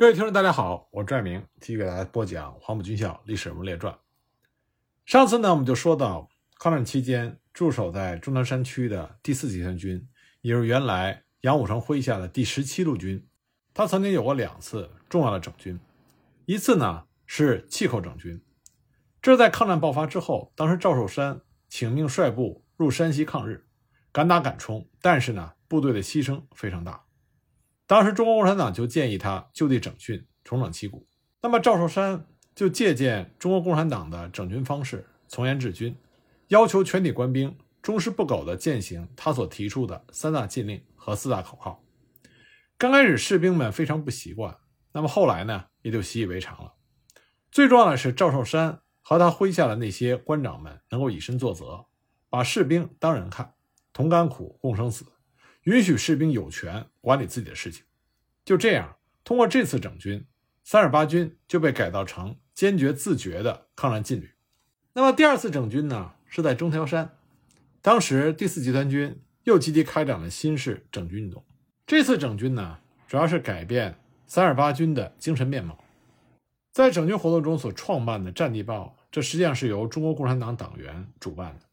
各位听众，大家好，我是拽明，继续给大家播讲《黄埔军校历史人物列传》。上次呢，我们就说到抗战期间驻守在中南山区的第四集团军，也就是原来杨虎城麾下的第十七路军，他曾经有过两次重要的整军，一次呢是气口整军，这是在抗战爆发之后，当时赵寿山请命率部入山西抗日，敢打敢冲，但是呢部队的牺牲非常大。当时中国共产党就建议他就地整训，重整旗鼓。那么赵寿山就借鉴中国共产党的整军方式，从严治军，要求全体官兵忠实不苟地践行他所提出的三大禁令和四大口号。刚开始士兵们非常不习惯，那么后来呢，也就习以为常了。最重要的是赵寿山和他麾下的那些官长们能够以身作则，把士兵当人看，同甘苦共生死。允许士兵有权管理自己的事情，就这样，通过这次整军，三十八军就被改造成坚决自觉的抗战劲旅。那么第二次整军呢，是在中条山，当时第四集团军又积极开展了新式整军运动。这次整军呢，主要是改变三十八军的精神面貌。在整军活动中所创办的《战地报》，这实际上是由中国共产党党员主办的，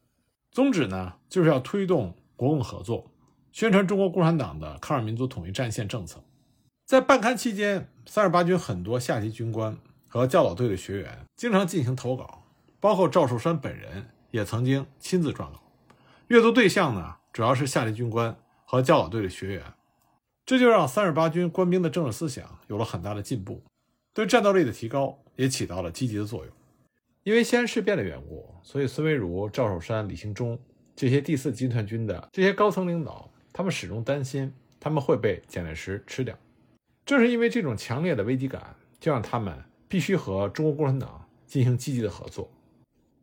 宗旨呢，就是要推动国共合作。宣传中国共产党的抗日民族统一战线政策，在办刊期间，三十八军很多下级军官和教导队的学员经常进行投稿，包括赵寿山本人也曾经亲自撰稿。阅读对象呢，主要是下级军官和教导队的学员，这就让三十八军官兵的政治思想有了很大的进步，对战斗力的提高也起到了积极的作用。因为西安事变的缘故，所以孙维如、赵寿山、李兴忠这些第四集团军的这些高层领导。他们始终担心他们会被蒋介石吃掉，正是因为这种强烈的危机感，就让他们必须和中国共产党进行积极的合作。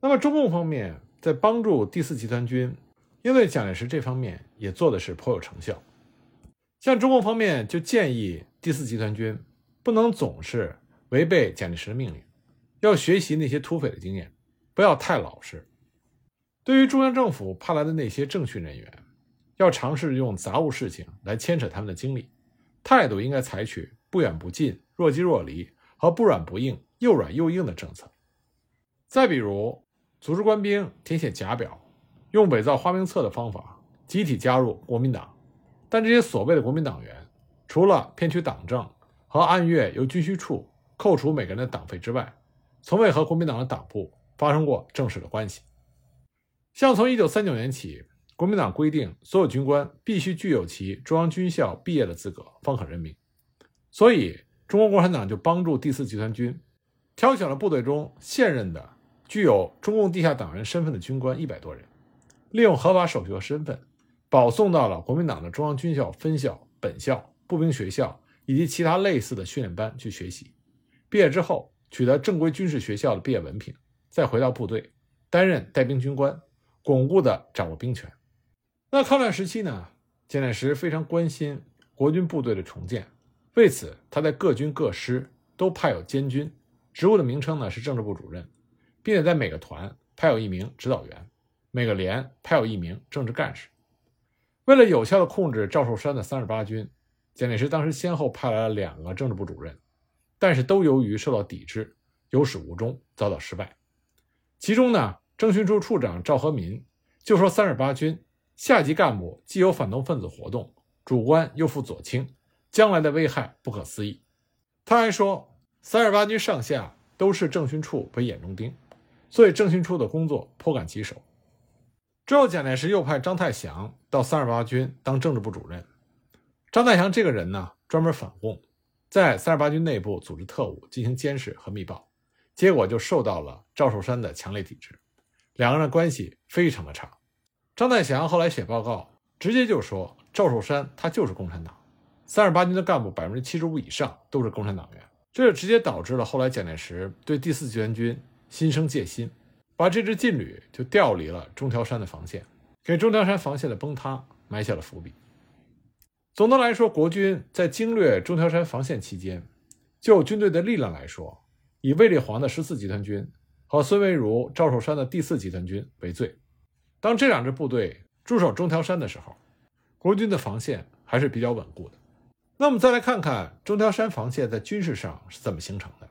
那么中共方面在帮助第四集团军应对蒋介石这方面也做的是颇有成效。像中共方面就建议第四集团军不能总是违背蒋介石的命令，要学习那些土匪的经验，不要太老实。对于中央政府派来的那些政训人员。要尝试用杂物事情来牵扯他们的精力，态度应该采取不远不近、若即若离和不软不硬、又软又硬的政策。再比如，组织官兵填写假表，用伪造花名册的方法集体加入国民党。但这些所谓的国民党员，除了骗取党政和按月由军需处扣除每个人的党费之外，从未和国民党的党部发生过正式的关系。像从1939年起。国民党规定，所有军官必须具有其中央军校毕业的资格，方可任命。所以，中国共产党就帮助第四集团军挑选了部队中现任的具有中共地下党员身份的军官一百多人，利用合法手续和身份，保送到了国民党的中央军校分校、本校、步兵学校以及其他类似的训练班去学习。毕业之后，取得正规军事学校的毕业文凭，再回到部队担任带兵军官，巩固的掌握兵权。那抗战时期呢，蒋介石非常关心国军部队的重建，为此他在各军各师都派有监军，职务的名称呢是政治部主任，并且在每个团派有一名指导员，每个连派有一名政治干事。为了有效的控制赵寿山的三十八军，蒋介石当时先后派来了两个政治部主任，但是都由于受到抵制，有始无终，遭到失败。其中呢，政训处处长赵和民就说三十八军。下级干部既有反动分子活动，主官又负左倾，将来的危害不可思议。他还说，三十八军上下都是政训处为眼中钉，所以政训处的工作颇感棘手。之后，蒋介石又派张太祥到三十八军当政治部主任。张太祥这个人呢，专门反共，在三十八军内部组织特务进行监视和密报，结果就受到了赵寿山的强烈抵制，两个人的关系非常的差。张太祥后来写报告，直接就说赵寿山他就是共产党，三十八军的干部百分之七十五以上都是共产党员，这就直接导致了后来蒋介石对第四集团军心生戒心，把这支劲旅就调离了中条山的防线，给中条山防线的崩塌埋下了伏笔。总的来说，国军在经略中条山防线期间，就军队的力量来说，以卫立煌的十四集团军和孙维如、赵寿山的第四集团军为最。当这两支部队驻守中条山的时候，国军的防线还是比较稳固的。那我们再来看看中条山防线在军事上是怎么形成的。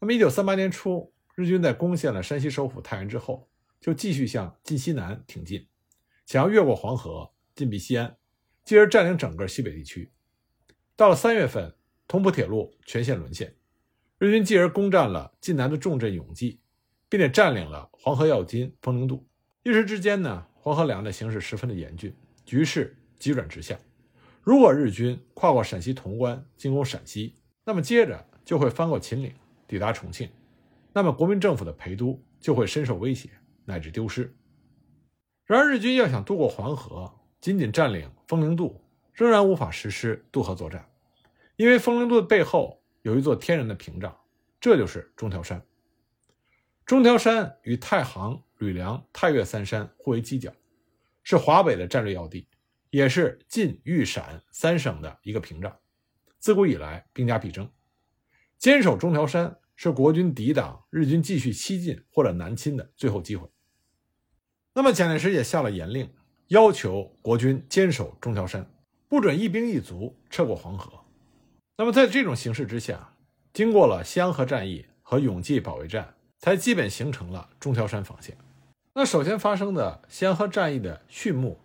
那么，一九三八年初，日军在攻陷了山西首府太原之后，就继续向晋西南挺进，想要越过黄河进逼西安，继而占领整个西北地区。到了三月份，同蒲铁路全线沦陷，日军继而攻占了晋南的重镇永济，并且占领了黄河要津丰陵渡。一时之间呢，黄河两岸的形势十分的严峻，局势急转直下。如果日军跨过陕西潼关进攻陕西，那么接着就会翻过秦岭抵达重庆，那么国民政府的陪都就会深受威胁乃至丢失。然而，日军要想渡过黄河，仅仅占领丰陵渡，仍然无法实施渡河作战。因为丰陵渡的背后有一座天然的屏障，这就是中条山。中条山与太行、吕梁、太岳三山互为犄角，是华北的战略要地，也是晋、豫、陕三省的一个屏障。自古以来兵家必争，坚守中条山是国军抵挡日军继续西进或者南侵的最后机会。那么蒋介石也下了严令，要求国军坚守中条山，不准一兵一卒撤过黄河。那么，在这种形势之下，经过了西安河战役和永济保卫战，才基本形成了中条山防线。那首先发生的西安河战役的序幕，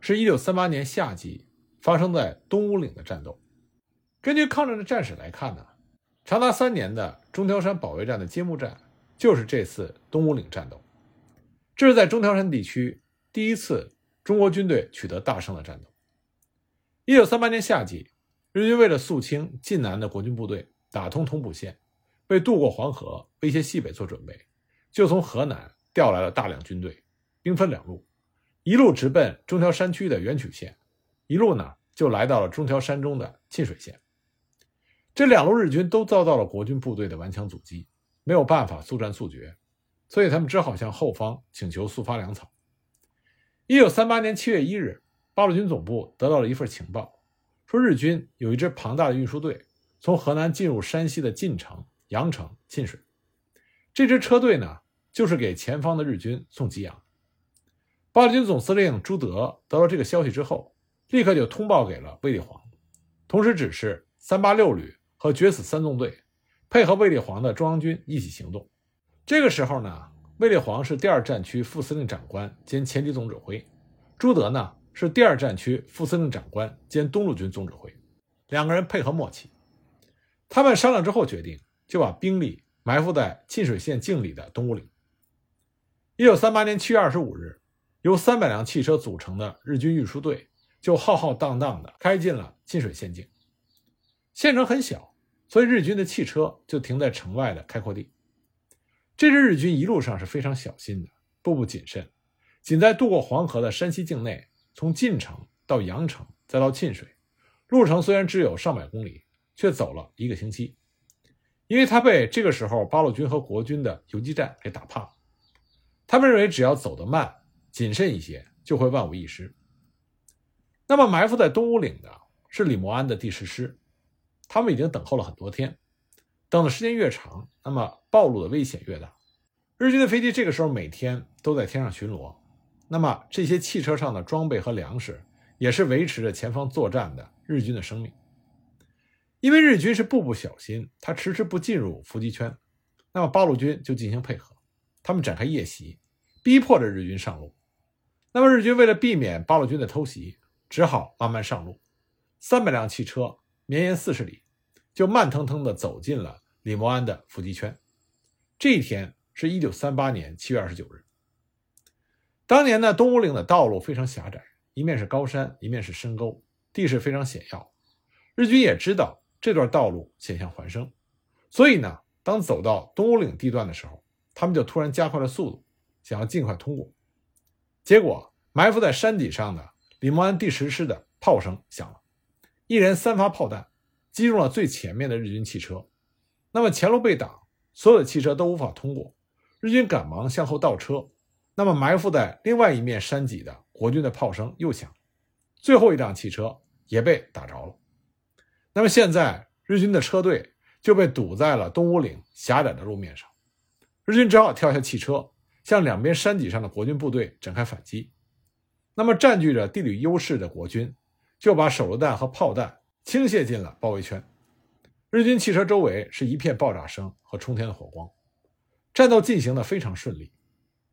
是一九三八年夏季发生在东乌岭的战斗。根据抗战的战史来看呢，长达三年的中条山保卫战的揭幕战，就是这次东乌岭战斗。这是在中条山地区第一次中国军队取得大胜的战斗。一九三八年夏季。日军为了肃清晋南的国军部队，打通同蒲线，为渡过黄河、威胁西北做准备，就从河南调来了大量军队，兵分两路，一路直奔中条山区的垣曲县，一路呢就来到了中条山中的沁水县。这两路日军都遭到了国军部队的顽强阻击，没有办法速战速决，所以他们只好向后方请求速发粮草。一九三八年七月一日，八路军总部得到了一份情报。说日军有一支庞大的运输队从河南进入山西的晋城、阳城、沁水，这支车队呢，就是给前方的日军送给养。八路军总司令朱德得到这个消息之后，立刻就通报给了卫立煌，同时指示三八六旅和决死三纵队配合卫立煌的中央军一起行动。这个时候呢，卫立煌是第二战区副司令长官兼前敌总指挥，朱德呢。是第二战区副司令长官兼东路军总指挥，两个人配合默契。他们商量之后决定，就把兵力埋伏在沁水县境里的东乌岭。一九三八年七月二十五日，由三百辆汽车组成的日军运输队就浩浩荡荡地开进了沁水县境。县城很小，所以日军的汽车就停在城外的开阔地。这支日军一路上是非常小心的，步步谨慎，仅在渡过黄河的山西境内。从晋城到阳城，再到沁水，路程虽然只有上百公里，却走了一个星期，因为他被这个时候八路军和国军的游击战给打怕了。他们认为只要走得慢、谨慎一些，就会万无一失。那么埋伏在东乌岭的是李默安的第十师，他们已经等候了很多天，等的时间越长，那么暴露的危险越大。日军的飞机这个时候每天都在天上巡逻。那么这些汽车上的装备和粮食，也是维持着前方作战的日军的生命。因为日军是步步小心，他迟迟不进入伏击圈，那么八路军就进行配合，他们展开夜袭，逼迫着日军上路。那么日军为了避免八路军的偷袭，只好慢慢上路。三百辆汽车绵延四十里，就慢腾腾地走进了李默安的伏击圈。这一天是一九三八年七月二十九日。当年呢，东乌岭的道路非常狭窄，一面是高山，一面是深沟，地势非常险要。日军也知道这段道路险象环生，所以呢，当走到东乌岭地段的时候，他们就突然加快了速度，想要尽快通过。结果，埋伏在山底上的李默安第十师的炮声响了，一人三发炮弹击中了最前面的日军汽车，那么前路被挡，所有的汽车都无法通过，日军赶忙向后倒车。那么，埋伏在另外一面山脊的国军的炮声又响，最后一辆汽车也被打着了。那么现在，日军的车队就被堵在了东乌岭狭窄的路面上，日军只好跳下汽车，向两边山脊上的国军部队展开反击。那么，占据着地理优势的国军就把手榴弹和炮弹倾泻进了包围圈。日军汽车周围是一片爆炸声和冲天的火光，战斗进行的非常顺利。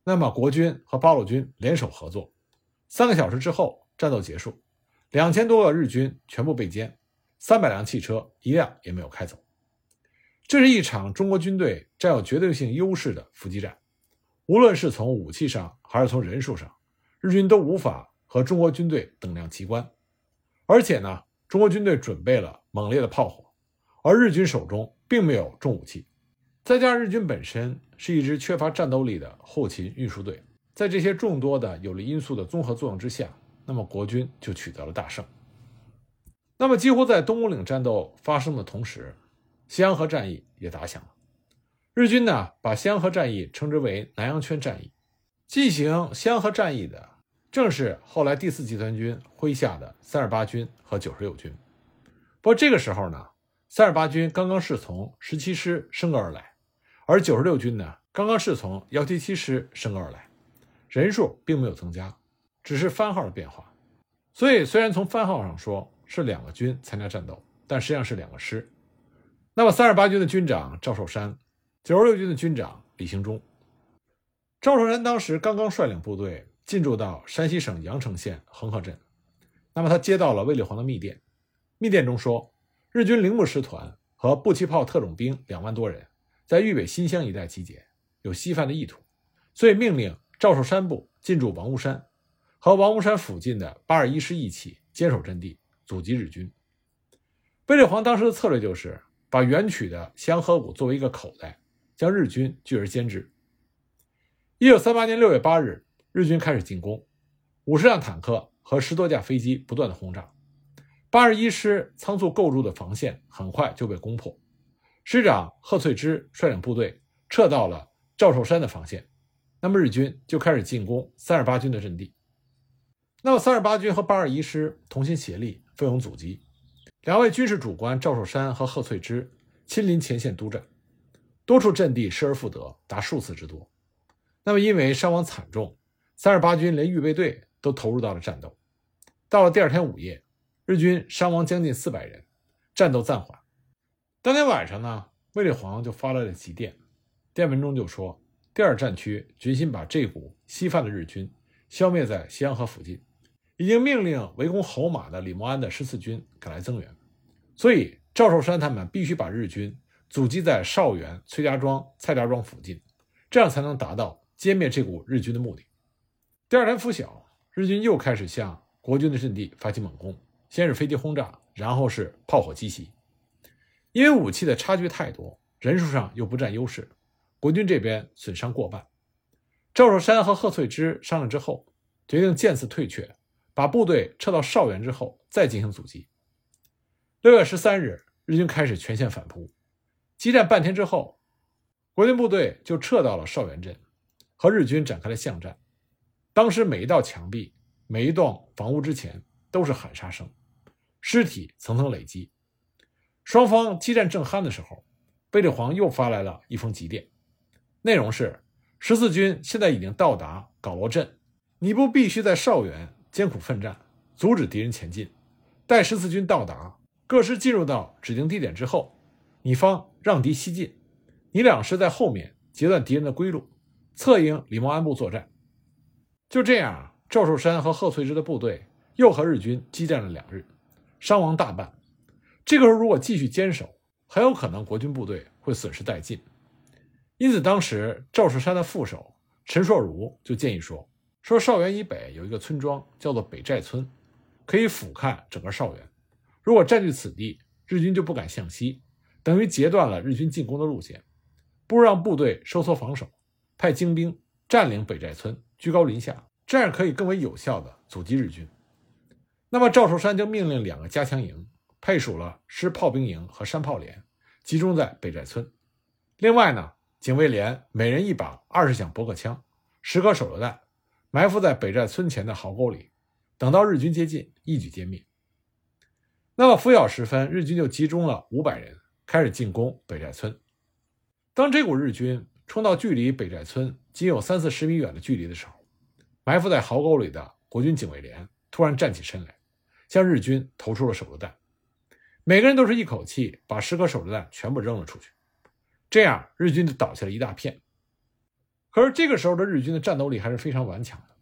那么国军和八路军联手合作，三个小时之后，战斗结束，两千多个日军全部被歼，三百辆汽车一辆也没有开走。这是一场中国军队占有绝对性优势的伏击战，无论是从武器上还是从人数上，日军都无法和中国军队等量齐观。而且呢，中国军队准备了猛烈的炮火，而日军手中并没有重武器。再加上日军本身是一支缺乏战斗力的后勤运输队，在这些众多的有利因素的综合作用之下，那么国军就取得了大胜。那么，几乎在东五岭战斗发生的同时，西洋河战役也打响了。日军呢，把西洋河战役称之为南阳圈战役。进行西洋河战役的，正是后来第四集团军麾下的三十八军和九十六军。不过这个时候呢，三十八军刚刚是从十七师升格而来。而九十六军呢，刚刚是从幺七七师升格而来，人数并没有增加，只是番号的变化。所以，虽然从番号上说是两个军参加战斗，但实际上是两个师。那么，三十八军的军长赵寿山，九十六军的军长李兴忠。赵寿山当时刚刚率领部队进驻到山西省阳城县横河镇，那么他接到了卫立煌的密电，密电中说，日军铃木师团和步骑炮特种兵两万多人。在豫北新乡一带集结，有西犯的意图，所以命令赵寿山部进驻王屋山，和王屋山附近的八二一师一起坚守阵地，阻击日军。卫立煌当时的策略就是把原取的香河谷作为一个口袋，将日军拒而歼之。一九三八年六月八日，日军开始进攻，五十辆坦克和十多架飞机不断的轰炸，八二一师仓促构筑的防线很快就被攻破。师长贺翠芝率领部队撤到了赵寿山的防线，那么日军就开始进攻三十八军的阵地。那么三十八军和八二一师同心协力，奋勇阻击。两位军事主官赵寿山和贺翠芝亲临前线督战，多处阵地失而复得，达数次之多。那么因为伤亡惨重，三十八军连预备队都投入到了战斗。到了第二天午夜，日军伤亡将近四百人，战斗暂缓。当天晚上呢，卫立煌就发来了急电，电文中就说，第二战区决心把这股西犯的日军消灭在西安河附近，已经命令围攻侯马的李默安的十四军赶来增援，所以赵寿山他们必须把日军阻击在邵元、崔家庄、蔡家庄附近，这样才能达到歼灭这股日军的目的。第二天拂晓，日军又开始向国军的阵地发起猛攻，先是飞机轰炸，然后是炮火击袭。因为武器的差距太多，人数上又不占优势，国军这边损伤过半。赵寿山和贺翠芝商量之后，决定见次退却，把部队撤到邵元之后再进行阻击。六月十三日，日军开始全线反扑，激战半天之后，国军部队就撤到了邵元镇，和日军展开了巷战。当时每一道墙壁、每一栋房屋之前都是喊杀声，尸体层层累积。双方激战正酣的时候，卫立煌又发来了一封急电，内容是：十四军现在已经到达皋罗镇，你部必须在邵元艰苦奋战，阻止敌人前进。待十四军到达，各师进入到指定地点之后，你方让敌西进，你两师在后面截断敌人的归路，策应李默安部作战。就这样，赵寿山和贺翠芝的部队又和日军激战了两日，伤亡大半。这个时候，如果继续坚守，很有可能国军部队会损失殆尽。因此，当时赵寿山的副手陈硕如就建议说：“说邵元以北有一个村庄叫做北寨村，可以俯瞰整个邵元。如果占据此地，日军就不敢向西，等于截断了日军进攻的路线。不如让部队收缩防守，派精兵占领北寨村，居高临下，这样可以更为有效地阻击日军。”那么，赵寿山就命令两个加强营。配属了师炮兵营和山炮连，集中在北寨村。另外呢，警卫连每人一把二十响驳壳枪，十颗手榴弹，埋伏在北寨村前的壕沟里，等到日军接近，一举歼灭。那么拂晓时分，日军就集中了五百人，开始进攻北寨村。当这股日军冲到距离北寨村仅有三四十米远的距离的时候，埋伏在壕沟里的国军警卫连突然站起身来，向日军投出了手榴弹。每个人都是一口气把十颗手榴弹全部扔了出去，这样日军就倒下了一大片。可是这个时候的日军的战斗力还是非常顽强的，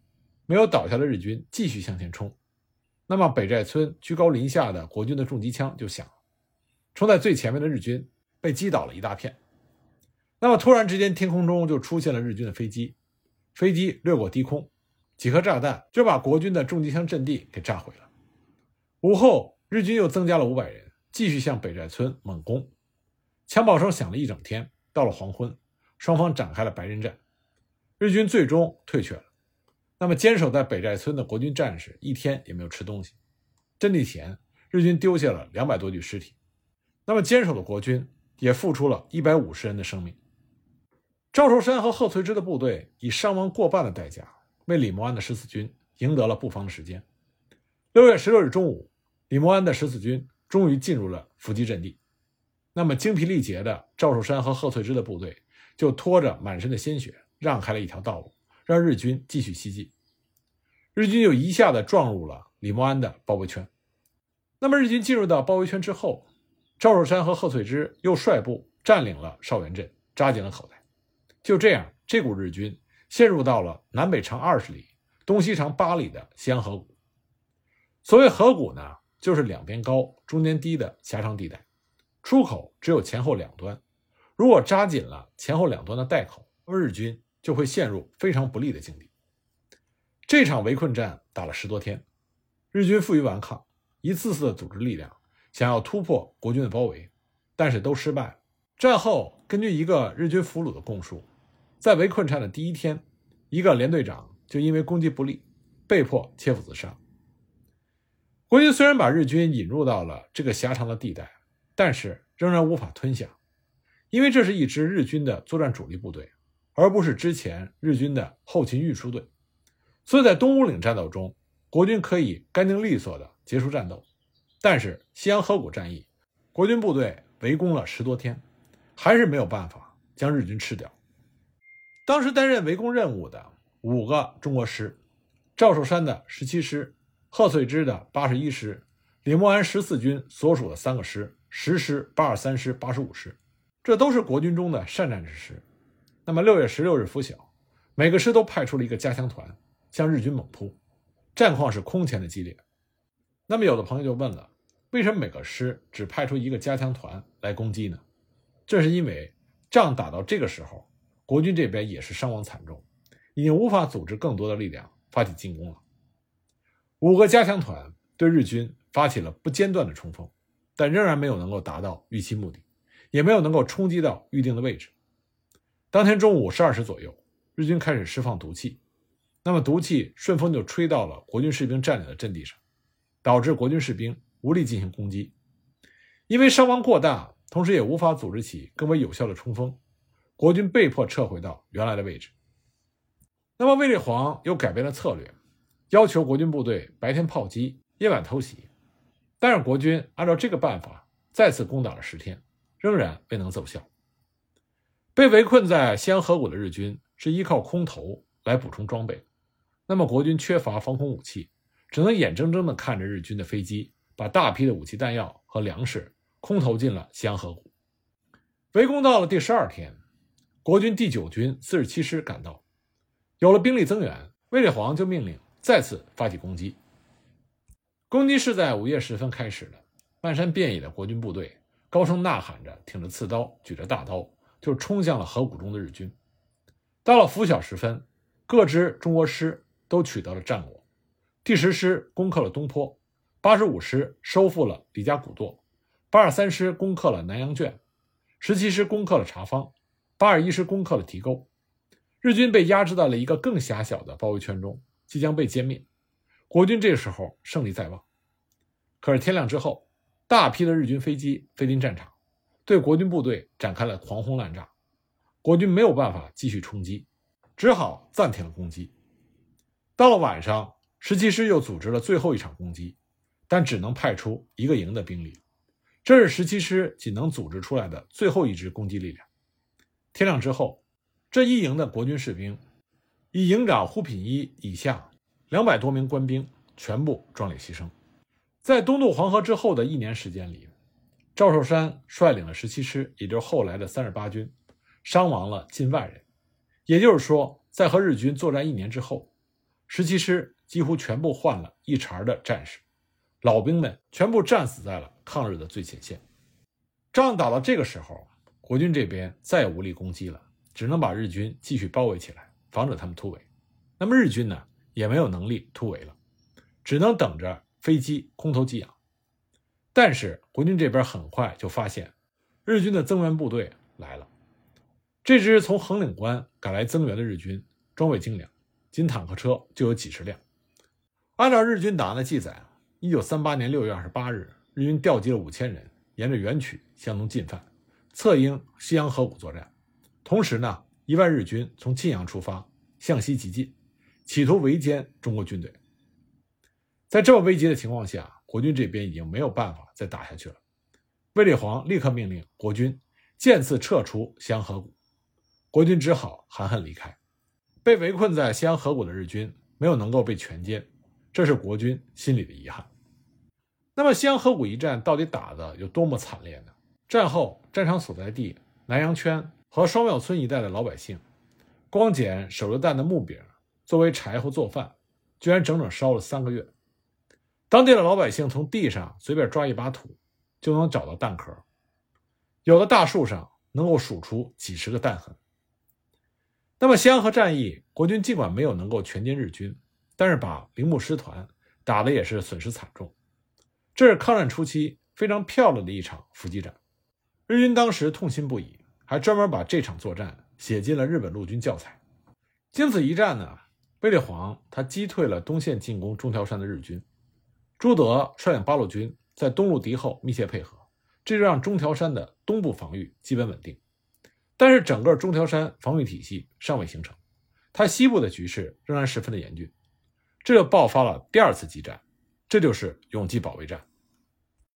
没有倒下的日军继续向前冲。那么北寨村居高临下的国军的重机枪就响了，冲在最前面的日军被击倒了一大片。那么突然之间，天空中就出现了日军的飞机，飞机掠过低空，几颗炸弹就把国军的重机枪阵地给炸毁了。午后，日军又增加了五百人，继续向北寨村猛攻。枪炮声响了一整天，到了黄昏，双方展开了白刃战，日军最终退却了。那么坚守在北寨村的国军战士一天也没有吃东西，阵地前日军丢下了两百多具尸体，那么坚守的国军也付出了一百五十人的生命。赵寿山和贺翠芝的部队以伤亡过半的代价，为李默安的十四军赢得了布防的时间。六月十六日中午，李默安的十四军终于进入了伏击阵地。那么精疲力竭的赵寿山和贺翠芝的部队就拖着满身的鲜血，让开了一条道路，让日军继续西进。日军就一下子撞入了李默安的包围圈。那么日军进入到包围圈之后，赵寿山和贺翠芝又率部占领了少元镇，扎紧了口袋。就这样，这股日军陷入到了南北长二十里、东西长八里的西安河谷。所谓河谷呢，就是两边高、中间低的狭长地带，出口只有前后两端。如果扎紧了前后两端的带口，日军就会陷入非常不利的境地。这场围困战打了十多天，日军负隅顽抗，一次次的组织力量，想要突破国军的包围，但是都失败了。战后，根据一个日军俘虏的供述。在围困战的第一天，一个连队长就因为攻击不利，被迫切腹自杀。国军虽然把日军引入到了这个狭长的地带，但是仍然无法吞下，因为这是一支日军的作战主力部队，而不是之前日军的后勤运输队。所以在东乌岭战斗中，国军可以干净利索地结束战斗，但是西安河谷战役，国军部队围攻了十多天，还是没有办法将日军吃掉。当时担任围攻任务的五个中国师：赵寿山的十七师、贺岁之的八十一师、李默安十四军所属的三个师、十师、八二三师、八十五师，这都是国军中的善战之师。那么六月十六日拂晓，每个师都派出了一个加强团向日军猛扑，战况是空前的激烈。那么有的朋友就问了：为什么每个师只派出一个加强团来攻击呢？这是因为仗打到这个时候。国军这边也是伤亡惨重，已经无法组织更多的力量发起进攻了。五个加强团对日军发起了不间断的冲锋，但仍然没有能够达到预期目的，也没有能够冲击到预定的位置。当天中午十二时左右，日军开始释放毒气，那么毒气顺风就吹到了国军士兵占领的阵地上，导致国军士兵无力进行攻击。因为伤亡过大，同时也无法组织起更为有效的冲锋。国军被迫撤回到原来的位置。那么卫立煌又改变了策略，要求国军部队白天炮击，夜晚偷袭。但是国军按照这个办法再次攻打了十天，仍然未能奏效。被围困在西安河谷的日军是依靠空投来补充装备，那么国军缺乏防空武器，只能眼睁睁地看着日军的飞机把大批的武器弹药和粮食空投进了西安河谷。围攻到了第十二天。国军第九军四十七师赶到，有了兵力增援，卫立煌就命令再次发起攻击。攻击是在午夜时分开始的，漫山遍野的国军部队高声呐喊着，挺着刺刀，举着大刀，就冲向了河谷中的日军。到了拂晓时分，各支中国师都取得了战果。第十师攻克了东坡，八十五师收复了李家古垛，八二三师攻克了南阳圈，十七师攻克了茶坊。八二一师攻克了提沟，日军被压制在了一个更狭小的包围圈中，即将被歼灭。国军这时候胜利在望。可是天亮之后，大批的日军飞机飞临战场，对国军部队展开了狂轰滥炸。国军没有办法继续冲击，只好暂停了攻击。到了晚上，十七师又组织了最后一场攻击，但只能派出一个营的兵力，这是十七师仅能组织出来的最后一支攻击力量。天亮之后，这一营的国军士兵，以营长胡品一以下两百多名官兵全部壮烈牺牲。在东渡黄河之后的一年时间里，赵寿山率领了十七师，也就是后来的三十八军，伤亡了近万人。也就是说，在和日军作战一年之后，十七师几乎全部换了一茬的战士，老兵们全部战死在了抗日的最前线。仗打到这个时候，国军这边再也无力攻击了，只能把日军继续包围起来，防止他们突围。那么日军呢，也没有能力突围了，只能等着飞机空投给养。但是国军这边很快就发现，日军的增援部队来了。这支从横岭关赶来增援的日军，装备精良，仅坦克车就有几十辆。按照日军档案的记载，一九三八年六月二十八日，日军调集了五千人，沿着原曲向东进犯，策应西洋河谷作战。同时呢，一万日军从晋阳出发，向西急进，企图围歼中国军队。在这么危急的情况下，国军这边已经没有办法再打下去了。卫立煌立刻命令国军渐次撤出西洋河谷。国军只好含恨离开，被围困在西洋河谷的日军没有能够被全歼，这是国军心里的遗憾。那么，西洋河谷一战到底打的有多么惨烈呢？战后，战场所在地南阳圈和双庙村一带的老百姓，光捡手榴弹的木柄作为柴火做饭，居然整整烧了三个月。当地的老百姓从地上随便抓一把土，就能找到弹壳，有的大树上能够数出几十个弹痕。那么，西河战役，国军尽管没有能够全歼日军，但是把铃木师团打的也是损失惨重。这是抗战初期非常漂亮的一场伏击战，日军当时痛心不已，还专门把这场作战写进了日本陆军教材。经此一战呢，卫立煌他击退了东线进攻中条山的日军，朱德率领八路军在东路敌后密切配合，这就让中条山的东部防御基本稳定。但是整个中条山防御体系尚未形成，它西部的局势仍然十分的严峻，这就爆发了第二次激战，这就是永济保卫战。